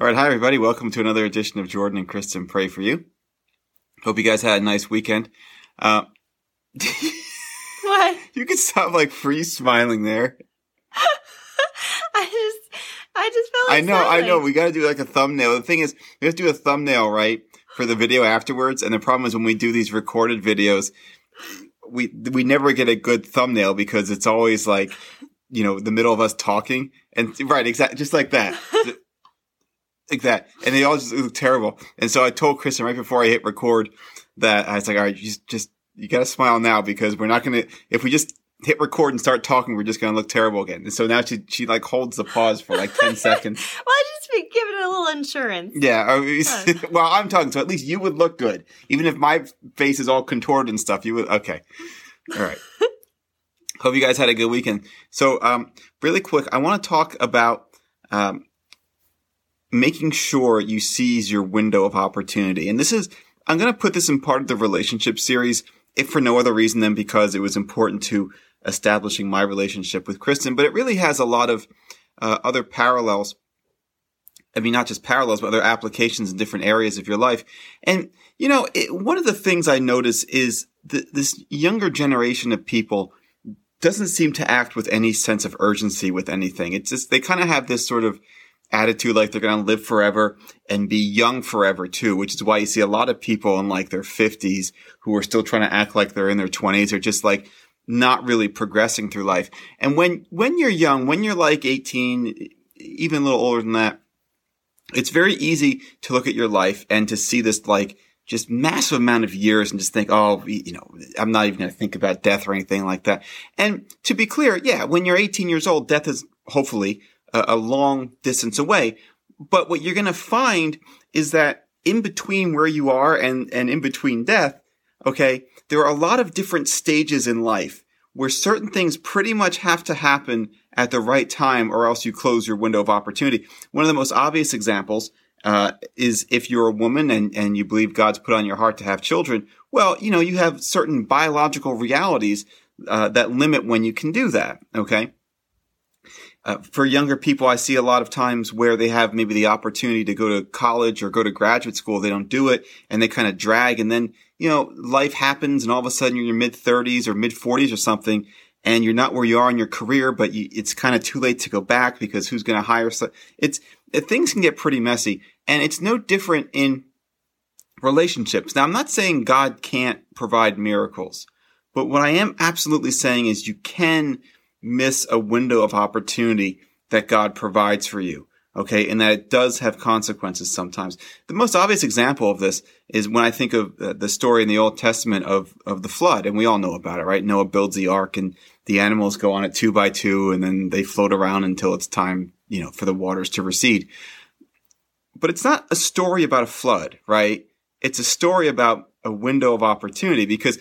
All right, hi everybody. Welcome to another edition of Jordan and Kristen Pray for You. Hope you guys had a nice weekend. Uh, What? you can stop like free smiling there. I just, I just felt. I Like know, I know. We got to do like a thumbnail. The thing is, we have to do a thumbnail right for the video afterwards. And the problem is when we do these recorded videos, we we never get a good thumbnail because it's always like, you know, the middle of us talking and right, exactly, just like that. like that. And they all just look terrible. And so I told Kristen right before I hit record that I was like, all right, you just, just you got to smile now because we're not to, if we just hit record and start talking, we're just to look terrible again. And so now she, she like holds the pause for like 10 seconds. Well, I just be giving it a little insurance. Yeah. I mean, well, I'm talking, so at least you would look good. Even if my face is all contorted and stuff, you would, okay. All right. Hope you guys had a good weekend. So, um, really quick, I want to talk about, um, making sure you seize your window of opportunity. And this is, I'm going to put this in part of the relationship series, if for no other reason than because it was important to establishing my relationship with Kristen, but it really has a lot of uh, other parallels. I mean, not just parallels, but other applications in different areas of your life. And, you know, it, one of the things I notice is that this younger generation of people doesn't seem to act with any sense of urgency with anything. It's just, they kind of have this sort of attitude like they're going to live forever and be young forever too, which is why you see a lot of people in like their 50s who are still trying to act like they're in their 20s or just like not really progressing through life. And when, when you're young, when you're like 18, even a little older than that, it's very easy to look at your life and to see this like just massive amount of years and just think, oh, you know, I'm not even going to think about death or anything like that. And to be clear, yeah, when you're 18 years old, death is hopefully a, a long distance away. But what you're going to find is that in between where you are and, and in between death, okay, there are a lot of different stages in life where certain things pretty much have to happen at the right time or else you close your window of opportunity. One of the most obvious examples uh, is if you're a woman and, and you believe God's put on your heart to have children, well, you know, you have certain biological realities uh, that limit when you can do that, okay? Uh, for younger people, I see a lot of times where they have maybe the opportunity to go to college or go to graduate school. They don't do it and they kind of drag. And then, you know, life happens and all of a sudden you're in your mid 30s or mid 40s or something and you're not where you are in your career, but you, it's kind of too late to go back because who's going to hire? So it's, things can get pretty messy and it's no different in relationships. Now, I'm not saying God can't provide miracles, but what I am absolutely saying is you can miss a window of opportunity that God provides for you. Okay. And that it does have consequences sometimes. The most obvious example of this is when I think of uh, the story in the Old Testament of, of the flood. And we all know about it, right? Noah builds the ark and the animals go on it two by two and then they float around until it's time, you know, for the waters to recede. But it's not a story about a flood, right? It's a story about a window of opportunity because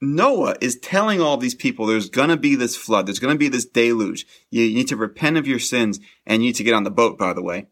Noah is telling all these people there's gonna be this flood, there's gonna be this deluge. You, need to repent of your sins and you need to get on the boat, by the way.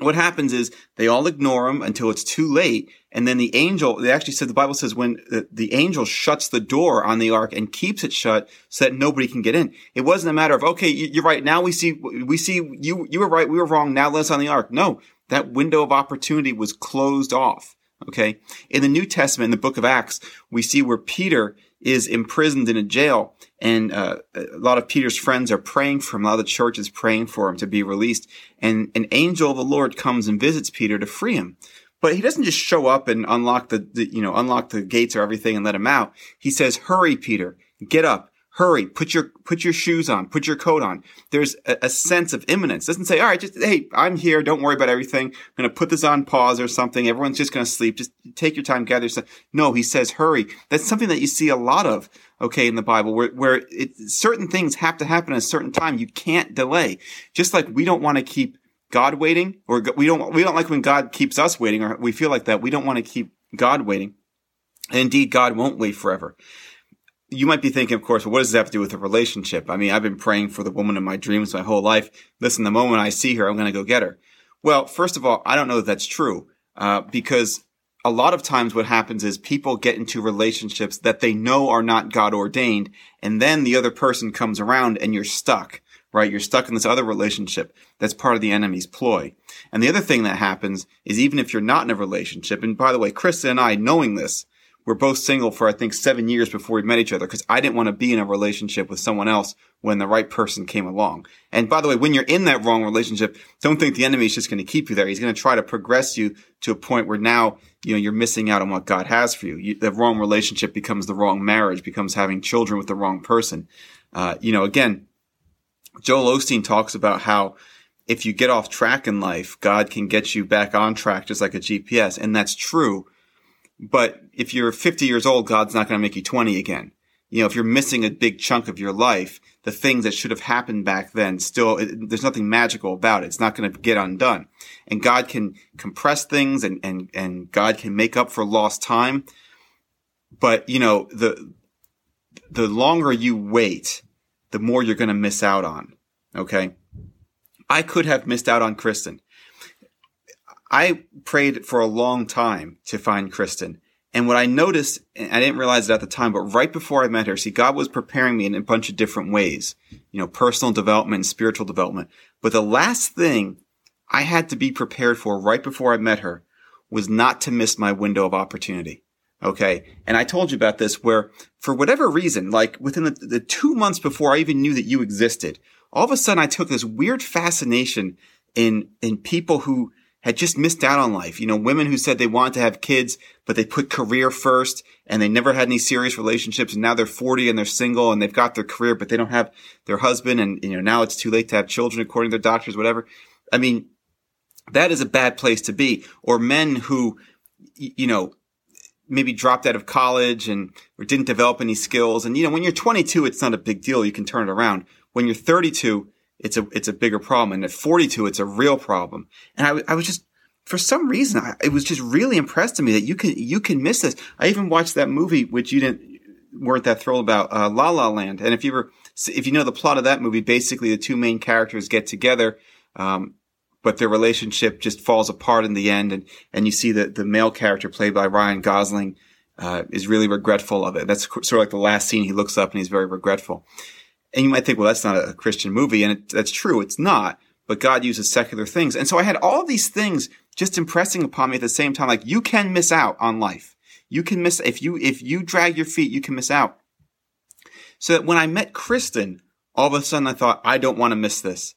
What happens is they all ignore him until it's too late. And then the angel, they actually said, the Bible says when the, the angel shuts the door on the ark and keeps it shut so that nobody can get in. It wasn't a matter of, okay, you're right. Now we see, we see you, you were right. We were wrong. Now let's on the ark. No, that window of opportunity was closed off. Okay. In the New Testament, in the book of Acts, we see where Peter is imprisoned in a jail and uh, a lot of Peter's friends are praying for him. A lot of the church is praying for him to be released. And an angel of the Lord comes and visits Peter to free him. But he doesn't just show up and unlock the, the you know, unlock the gates or everything and let him out. He says, hurry, Peter, get up. Hurry, put your, put your shoes on, put your coat on. There's a, a sense of imminence. Doesn't say, all right, just, hey, I'm here. Don't worry about everything. I'm going to put this on pause or something. Everyone's just going to sleep. Just take your time, gather yourself. No, he says, hurry. That's something that you see a lot of, okay, in the Bible where, where it, certain things have to happen at a certain time. You can't delay. Just like we don't want to keep God waiting, or we don't we don't like when God keeps us waiting, or we feel like that. We don't want to keep God waiting. And indeed, God won't wait forever. You might be thinking, of course, what does this have to do with a relationship? I mean, I've been praying for the woman of my dreams my whole life. Listen, the moment I see her, I'm going to go get her. Well, first of all, I don't know that that's true uh, because a lot of times what happens is people get into relationships that they know are not God ordained, and then the other person comes around and you're stuck, right? You're stuck in this other relationship that's part of the enemy's ploy. And the other thing that happens is even if you're not in a relationship, and by the way, Kristen and I, knowing this, we're both single for I think seven years before we met each other because I didn't want to be in a relationship with someone else when the right person came along. And by the way, when you're in that wrong relationship, don't think the enemy is just going to keep you there. He's going to try to progress you to a point where now, you know, you're missing out on what God has for you. you the wrong relationship becomes the wrong marriage, becomes having children with the wrong person. Uh, you know, again, Joel Osteen talks about how if you get off track in life, God can get you back on track just like a GPS. And that's true but if you're 50 years old, God's not going to make you 20 again. You know, if you're missing a big chunk of your life, the things that should have happened back then still, it, there's nothing magical about it. It's not going to get undone. And God can compress things and, and, and God can make up for lost time. But, you know, the, the longer you wait, the more you're going to miss out on. Okay. I could have missed out on Kristen. I prayed for a long time to find Kristen. And what I noticed, I didn't realize it at the time, but right before I met her, see, God was preparing me in a bunch of different ways, you know, personal development and spiritual development. But the last thing I had to be prepared for right before I met her was not to miss my window of opportunity. Okay. And I told you about this where for whatever reason, like within the, the two months before I even knew that you existed, all of a sudden I took this weird fascination in, in people who had just missed out on life. You know, women who said they wanted to have kids, but they put career first and they never had any serious relationships. And now they're 40 and they're single and they've got their career, but they don't have their husband. And, you know, now it's too late to have children according to their doctors, whatever. I mean, that is a bad place to be. Or men who, you know, maybe dropped out of college and or didn't develop any skills. And, you know, when you're 22, it's not a big deal. You can turn it around. When you're 32, it's a it's a bigger problem. And at 42, it's a real problem. And I, I was just for some reason, I, it was just really impressed to me that you can you can miss this. I even watched that movie, which you didn't weren't that thrilled about, uh, La La Land. And if you were if you know the plot of that movie, basically the two main characters get together. Um, but their relationship just falls apart in the end, and and you see that the male character played by Ryan Gosling uh, is really regretful of it. That's sort of like the last scene. He looks up and he's very regretful. And you might think, well, that's not a Christian movie. And it, that's true. It's not. But God uses secular things. And so I had all these things just impressing upon me at the same time. Like you can miss out on life. You can miss, if you, if you drag your feet, you can miss out. So that when I met Kristen, all of a sudden I thought, I don't want to miss this.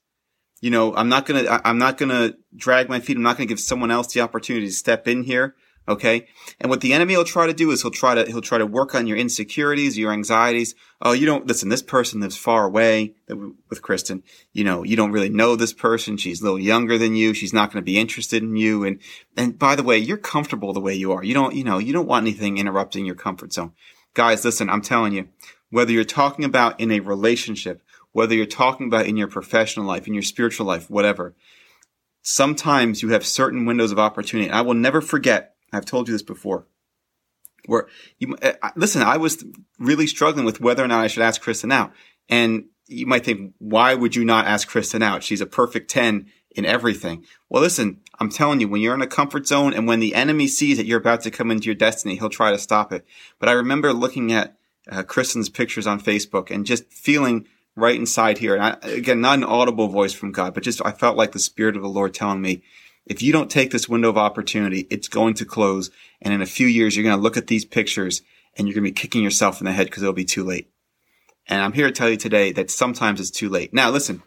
You know, I'm not going to, I'm not going to drag my feet. I'm not going to give someone else the opportunity to step in here. Okay. And what the enemy will try to do is he'll try to, he'll try to work on your insecurities, your anxieties. Oh, you don't, listen, this person lives far away with Kristen. You know, you don't really know this person. She's a little younger than you. She's not going to be interested in you. And, and by the way, you're comfortable the way you are. You don't, you know, you don't want anything interrupting your comfort zone. Guys, listen, I'm telling you, whether you're talking about in a relationship, whether you're talking about in your professional life, in your spiritual life, whatever, sometimes you have certain windows of opportunity. I will never forget I've told you this before. Where you listen, I was really struggling with whether or not I should ask Kristen out, and you might think, why would you not ask Kristen out? She's a perfect ten in everything. Well, listen, I'm telling you, when you're in a comfort zone and when the enemy sees that you're about to come into your destiny, he'll try to stop it. But I remember looking at uh, Kristen's pictures on Facebook and just feeling right inside here. And I, again, not an audible voice from God, but just I felt like the Spirit of the Lord telling me, if you don't take this window of opportunity, it's going to close. And in a few years, you're going to look at these pictures and you're going to be kicking yourself in the head because it'll be too late. And I'm here to tell you today that sometimes it's too late. Now, listen,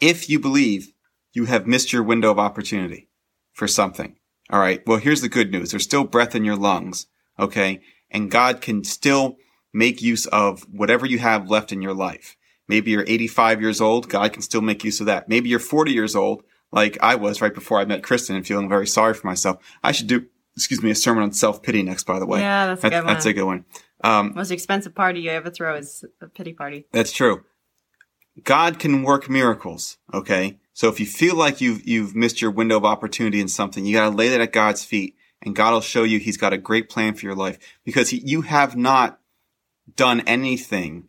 if you believe you have missed your window of opportunity for something, all right, well, here's the good news. There's still breath in your lungs. Okay. And God can still make use of whatever you have left in your life. Maybe you're 85 years old. God can still make use of that. Maybe you're 40 years old like I was right before I met Kristen and feeling very sorry for myself. I should do, excuse me, a sermon on self pity next, by the way. Yeah, that's a good one. That's a good one. Um, Most expensive party you ever throw is a pity party. That's true. God can work miracles. Okay. So if you feel like you've, you've missed your window of opportunity in something, you got to lay that at God's feet and God will show you he's got a great plan for your life because he, you have not done anything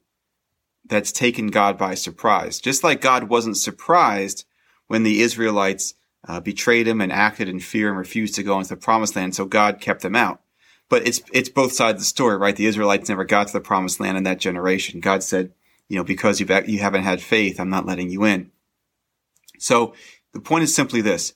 that's taken God by surprise. Just like God wasn't surprised when the Israelites uh, betrayed him and acted in fear and refused to go into the promised land. So God kept them out. But it's, it's both sides of the story, right? The Israelites never got to the promised land in that generation. God said, you know, because you've, you haven't had faith, I'm not letting you in. So the point is simply this.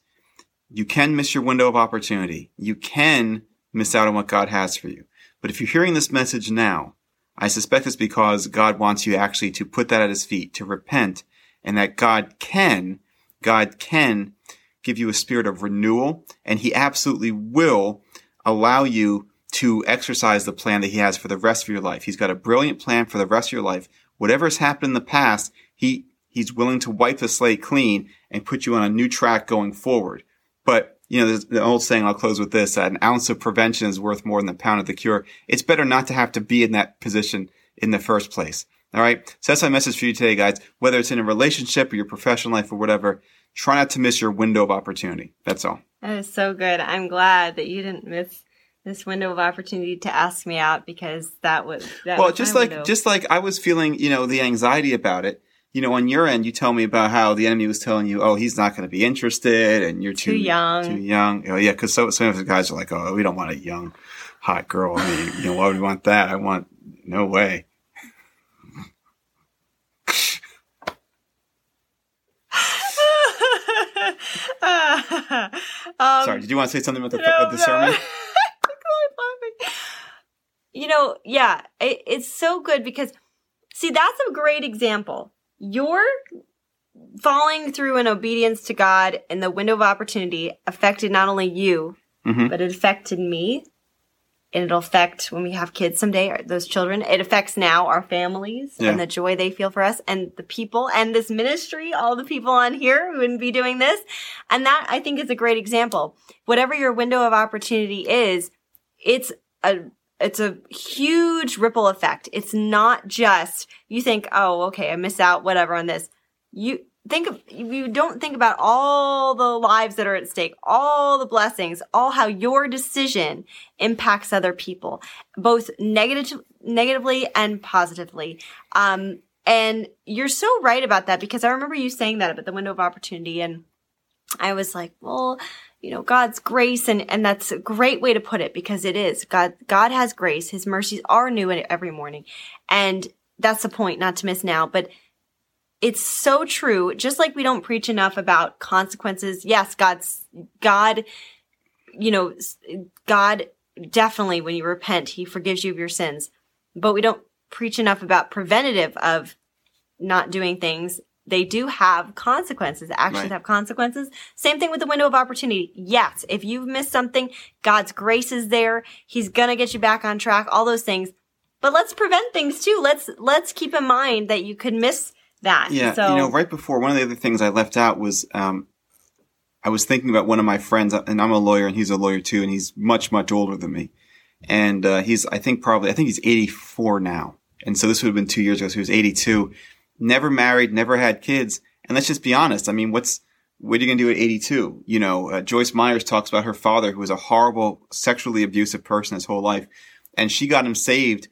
You can miss your window of opportunity. You can miss out on what God has for you. But if you're hearing this message now, I suspect it's because God wants you actually to put that at his feet, to repent, and that God can, God can give you a spirit of renewal, and he absolutely will allow you to exercise the plan that he has for the rest of your life. He's got a brilliant plan for the rest of your life. Whatever has happened in the past, he, he's willing to wipe the slate clean and put you on a new track going forward. But, you know, there's the old saying, I'll close with this, an ounce of prevention is worth more than a pound of the cure. It's better not to have to be in that position in the first place. All right. So that's my message for you today, guys. Whether it's in a relationship or your professional life or whatever, try not to miss your window of opportunity. That's all. That is so good. I'm glad that you didn't miss this window of opportunity to ask me out because that was that well, was just like window. just like I was feeling, you know, the anxiety about it. You know, on your end, you tell me about how the enemy was telling you, "Oh, he's not going to be interested," and you're too, Too young. Too young. Oh, yeah, because so, some of the guys are like, "Oh, we don't want a young, hot girl." I mean, you know, why would we want that? I want no way. um, Sorry, did you want to say something about the, no, uh, the sermon? no. laughing. You know, yeah, it, it's so good because, see, that's a great example. You're falling through in obedience to God and the window of opportunity affected not only you, Mhm. but it affected me. And it'll affect when we have kids someday, or those children. It affects now our families Yeah. and the joy they feel for us and the people and this ministry, all the people on here who wouldn't be doing this. And that I think is a great example. Whatever your window of opportunity is, it's a it's a huge ripple effect. It's not just you think, oh, okay, I miss out, whatever on this. You think of you don't think about all the lives that are at stake, all the blessings, all how your decision impacts other people, both negative negatively and positively. Um, and you're so right about that because I remember you saying that about the window of opportunity and I was like, well, you know, God's grace and, and that's a great way to put it because it is. God, God has grace. His mercies are new every morning. And that's the point, not to miss now, but it's so true. Just like we don't preach enough about consequences. Yes, God's, God, you know, God definitely, when you repent, he forgives you of your sins, but we don't preach enough about preventative of not doing things they do have consequences, actions Right. have consequences. Same thing with the window of opportunity. Yes, if you've missed something, God's grace is there. He's gonna get you back on track, all those things. But let's prevent things too. Let's, let's keep in mind that you could miss that. Yeah, So, you know, right before one of the other things I left out was um, I was thinking about one of my friends, and I'm a lawyer, and he's a lawyer too, and he's much much older than me, and uh, he's I think probably I think he's 84 now, and so this would have been two years ago, so he was 82, never married, never had kids, and let's just be honest. I mean, what's what are you gonna do at 82? You know, uh, Joyce Myers talks about her father, who was a horrible, sexually abusive person his whole life, and she got him saved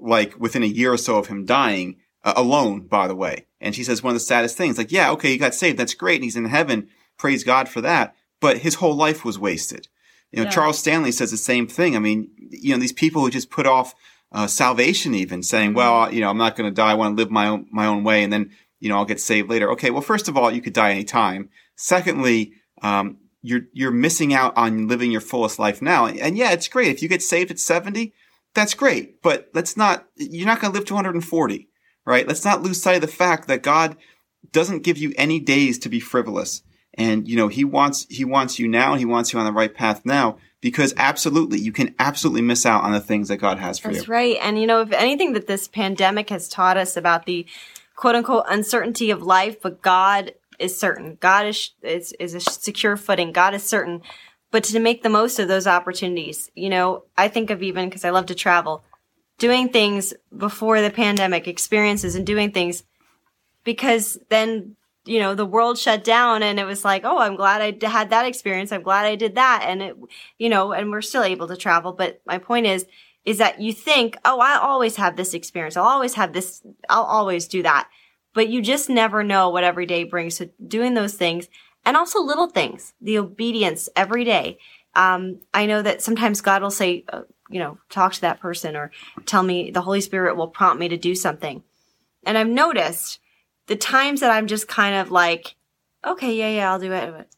like within a year or so of him dying, uh, alone, by the way. And she says one of the saddest things, like, yeah, okay, he got saved. That's great. And he's in heaven. Praise God for that. But his whole life was wasted. You know, Yeah. Charles Stanley says the same thing. I mean, you know, these people who just put off uh, salvation, even saying, well, you know, I'm not going to die. I want to live my own, my own way. And then, you know, I'll get saved later. Okay. Well, first of all, you could die anytime. Secondly, um, you're, you're missing out on living your fullest life now. And, and yeah, it's great. If you get saved at 70, that's great. But let's not, you're not going to live to 140, right? Let's not lose sight of the fact that God doesn't give you any days to be frivolous. And, you know, he wants, he wants you now and he wants you on the right path now because absolutely, you can absolutely miss out on the things that God has for That's you. That's right. And you know, if anything that this pandemic has taught us about the quote unquote uncertainty of life, but God is certain. God is, is, is a secure footing. God is certain. But to make the most of those opportunities, you know, I think of even because I love to travel, doing things before the pandemic, experiences and doing things because then you know the world shut down and it was like oh i'm glad i had that experience. I'm glad i did that. And it you know and we're still able to travel. But my point is is that you think oh i always have this experience. I'll always have this i'll always do that. But you just never know what every day brings so doing those things and also little things the obedience every day. Um, i know that sometimes god will say uh, you know talk to that person or tell me the holy spirit will prompt me to do something and i've noticed the times that I'm just kind of like, okay, yeah, yeah, I'll do it.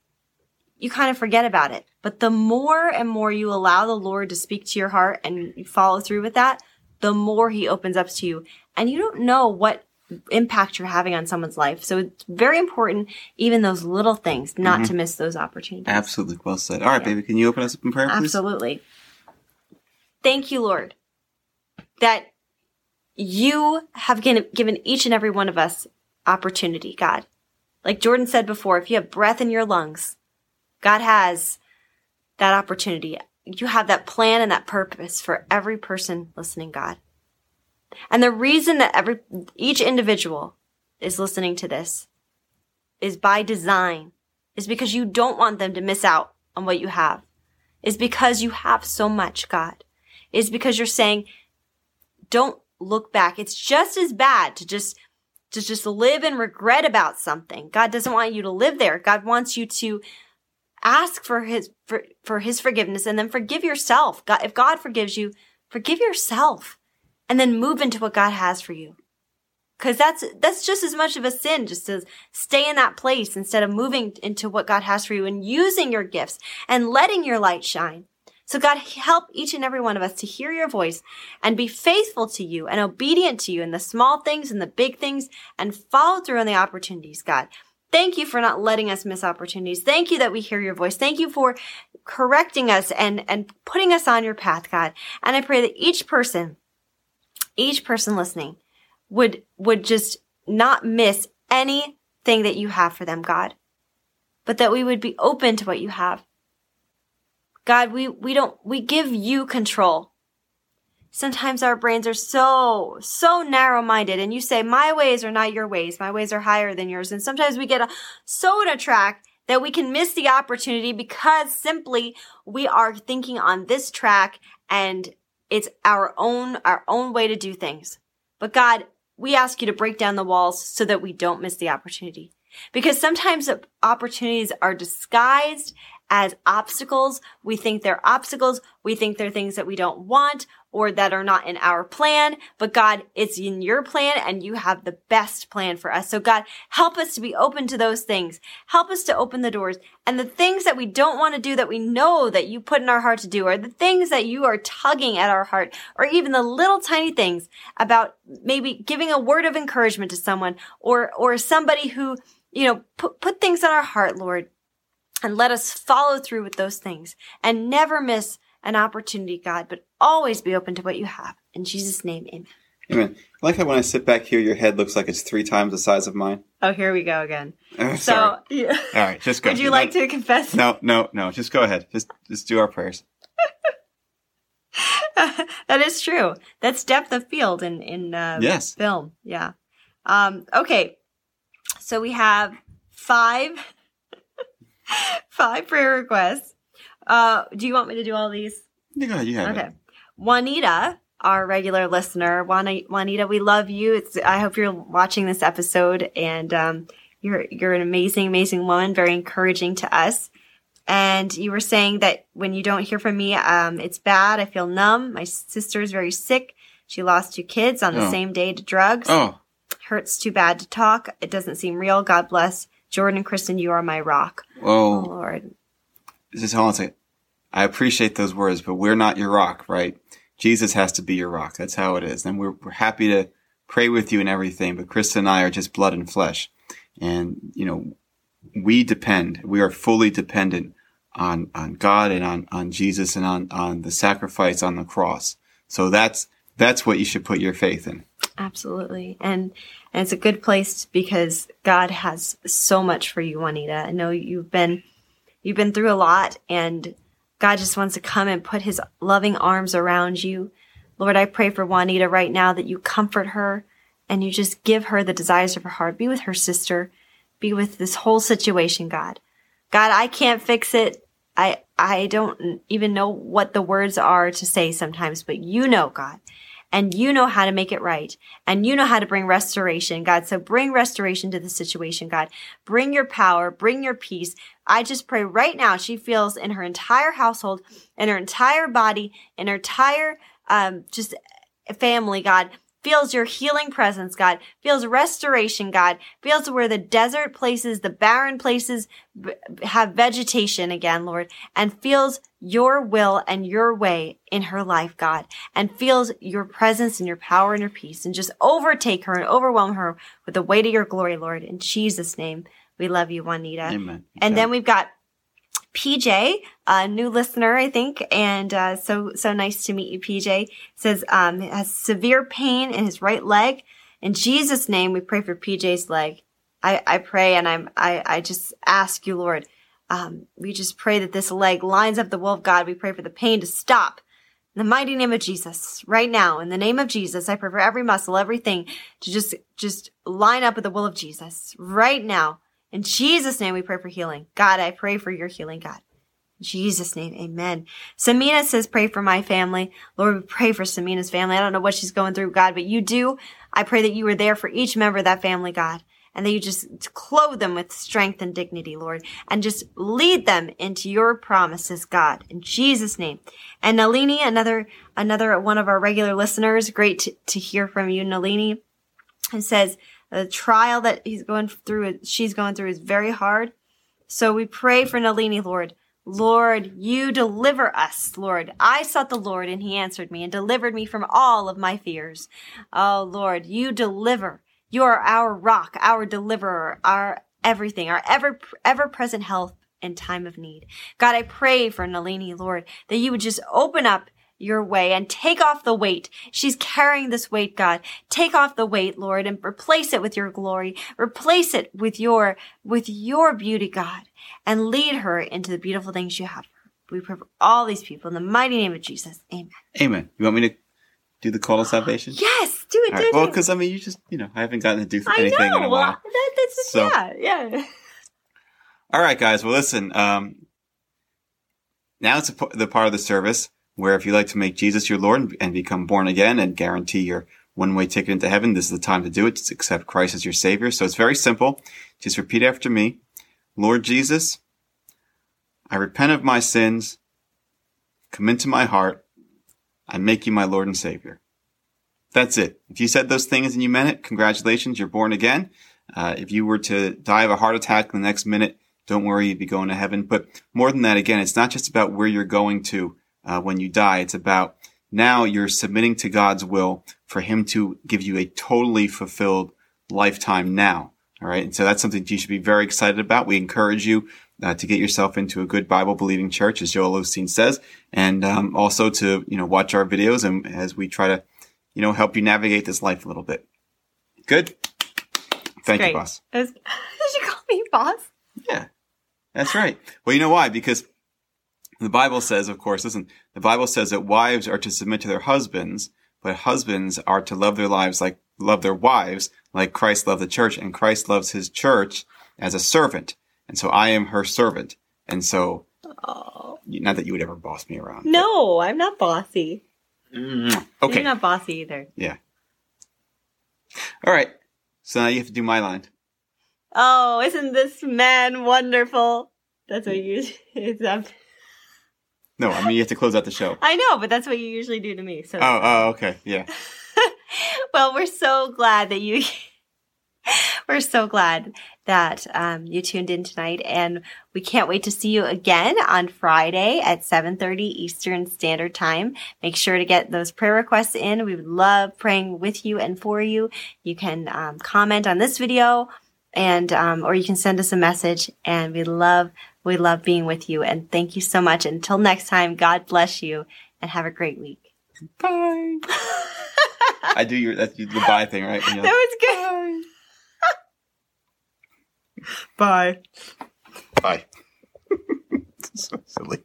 You kind of forget about it. But the more and more you allow the Lord to speak to your heart and you follow through with that, the more he opens up to you. And you don't know what impact you're having on someone's life. So it's very important, even those little things, not mm-hmm. to miss those opportunities. Absolutely. Well said. All right, yeah. baby, can you open us up in prayer, please? Absolutely. Thank you, Lord, that you have given each and every one of us opportunity, God. Like Jordan said before, if you have breath in your lungs, God has that opportunity. You have that plan and that purpose for every person listening, God. And the reason that every, each individual is listening to this is by design, is because you don't want them to miss out on what you have, is because you have so much, God, is because you're saying, don't look back. It's just as bad to just to just live in regret about something. God doesn't want you to live there. God wants you to ask for his for, for his forgiveness and then forgive yourself. God, if God forgives you, forgive yourself and then move into what God has for you. Cause that's, that's just as much of a sin just to stay in that place instead of moving into what God has for you and using your gifts and letting your light shine. So God, help each and every one of us to hear your voice and be faithful to you and obedient to you in the small things and the big things and follow through on the opportunities, God. Thank you for not letting us miss opportunities. Thank you that we hear your voice. Thank you for correcting us and, and putting us on your path, God. And I pray that each person, each person listening would, would just not miss anything that you have for them, God, but that we would be open to what you have God, we, we don't, we give you control. Sometimes our brains are so, so narrow minded and you say, my ways are not your ways. My ways are higher than yours. And sometimes we get a, so in a track that we can miss the opportunity because simply we are thinking on this track and it's our own, our own way to do things. But God, we ask you to break down the walls so that we don't miss the opportunity. Because sometimes opportunities are disguised as obstacles. We think they're obstacles. We think they're things that we don't want or that are not in our plan. But God, it's in your plan and you have the best plan for us. So God, help us to be open to those things. Help us to open the doors and the things that we don't want to do that we know that you put in our heart to do or the things that you are tugging at our heart or even the little tiny things about maybe giving a word of encouragement to someone or, or somebody who, you know, put, put things in our heart, Lord and let us follow through with those things and never miss an opportunity, God, but always be open to what you have. In Jesus' name, amen. Amen. I like how when I sit back here, your head looks like it's three times the size of mine. Oh, here we go again. Uh, so, yeah. all right, just go. Would you like to confess? No, no, no. Just go ahead. Just, just do our prayers. that is true. That's depth of field in in uh, yes. film. Yeah. Um, okay. So we have five Five prayer requests. Uh, do you want me to do all these? Yeah, you have Okay. It. Juanita, our regular listener, Juanita, we love you. It's, I hope you're watching this episode and, um, you're, you're an amazing, amazing woman, very encouraging to us. And you were saying that when you don't hear from me, um, it's bad. I feel numb. My sister is very sick. She lost two kids on the oh. same day to drugs. Oh. Hurts too bad to talk. It doesn't seem real. God bless. Jordan and Kristen, you are my rock. Whoa. Oh, Lord. Just hold on a second. I appreciate those words, but we're not your rock, right? Jesus has to be your rock. That's how it is. And we're, we're happy to pray with you and everything, but Kristen and I are just blood and flesh. And, you know, we depend, we are fully dependent on, on God and on, on Jesus and on, on the sacrifice on the cross. So that's, that's what you should put your faith in. Absolutely. And, and it's a good place because God has so much for you, Juanita. I know you've been, you've been through a lot and God just wants to come and put his loving arms around you. Lord, I pray for Juanita right now that you comfort her, and you just give her the desires of her heart. Be with her sister. Be with this whole situation, God. God, I can't fix it. I, I don't even know what the words are to say sometimes, but you know, God and you know how to make it right and you know how to bring restoration, God. So bring restoration to the situation, God. Bring your power, bring your peace. I just pray right now she feels in her entire household, in her entire body, in her entire um, just family, God, feels your healing presence, God, feels restoration, God, feels where the desert places, the barren places b- have vegetation again, Lord, and feels your will and your way in her life, God, and feels your presence and your power and your peace and just overtake her and overwhelm her with the weight of your glory, Lord. In Jesus' name, we love you, Juanita. Amen. And then we've got PJ, a new listener, I think, and uh, so so nice to meet you, PJ. Says um, has severe pain in his right leg. In Jesus' name, we pray for PJ's leg. I, I pray and I'm I, I just ask you, Lord, um, we just pray that this leg lines up the will of God. We pray for the pain to stop. In the mighty name of Jesus, right now, in the name of Jesus, I pray for every muscle, everything to just just line up with the will of Jesus right now. In Jesus' name, we pray for healing. God, I pray for your healing, God. In Jesus' name, amen. Samina says, pray for my family. Lord, we pray for Samina's family. I don't know what she's going through, God, but you do. I pray that you are there for each member of that family, God, and that you just clothe them with strength and dignity, Lord, and just lead them into your promises, God, in Jesus' name. And Nalini, another, another one of our regular listeners, great to, to hear from you, Nalini, and says, the trial that he's going through, she's going through is very hard. So we pray for Nalini, Lord. Lord, you deliver us, Lord. I sought the Lord and he answered me and delivered me from all of my fears. Oh, Lord, you deliver. You are our rock, our deliverer, our everything, our ever, ever present help in time of need. God, I pray for Nalini, Lord, that you would just open up your way and take off the weight. She's carrying this weight, God. Take off the weight, Lord, and replace it with your glory. Replace it with your, with your beauty, God, and lead her into the beautiful things you have. We pray for all these people in the mighty name of Jesus. Amen. Amen. You want me to do the call to salvation? Yes, do it, All do it. Well, because I mean, you just you know, I haven't gotten to do I anything know. in a Well, while. that, that's just, So- yeah, yeah. All right, guys. Well, listen. Um, now it's a, p- the part of the service where if you'd like to make Jesus your Lord and, become born again and guarantee your one-way ticket into heaven, this is the time to do it. Just accept Christ as your Savior. So it's very simple. Just repeat after me. Lord Jesus, I repent of my sins. Come into my heart. I make you my Lord and Savior. That's it. If you said those things and you meant it, congratulations, you're born again. Uh, if you were to die of a heart attack in the next minute, don't worry, you'd be going to heaven. But more than that, again, it's not just about where you're going to uh, when you die. It's about now you're submitting to God's will for Him to give you a totally fulfilled lifetime now. All right. And so that's something you should be very excited about. We encourage you uh, to get yourself into a good Bible believing church, as Joel Osteen says, and um, also to, you know, watch our videos and as we try to, you know, help you navigate this life a little bit. Good. Thank you, boss. Was- Did you call me boss? Yeah, that's right. Well, you know why? Because the Bible says, of course, listen, the Bible says that wives are to submit to their husbands, but husbands are to love their lives like, love their wives like Christ loved the church, and Christ loves his church as a servant. And so I am her servant. And so, Oh. not that you would ever boss me around. No, I'm not bossy. but- Okay. You're not bossy either. Yeah. All right. So now you have to do my line. Oh, isn't this man wonderful? That's what you. It's, um, No, I mean, you have to close out the show. I know, but that's what you usually do to me. So, Oh, oh, okay. Yeah. well, we're so glad that you. we're so glad that um, you tuned in tonight, and we can't wait to see you again on Friday at 7:30 Eastern Standard Time. Make sure to get those prayer requests in. We would love praying with you and for you. You can um, comment on this video, and um, or you can send us a message, and we love we love being with you. And thank you so much. Until next time, God bless you, and have a great week. Bye. I do your that's the bye thing, right? When That was good. Bye. Bye. so silly.